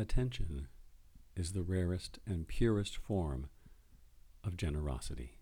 attention is the rarest and purest form of generosity.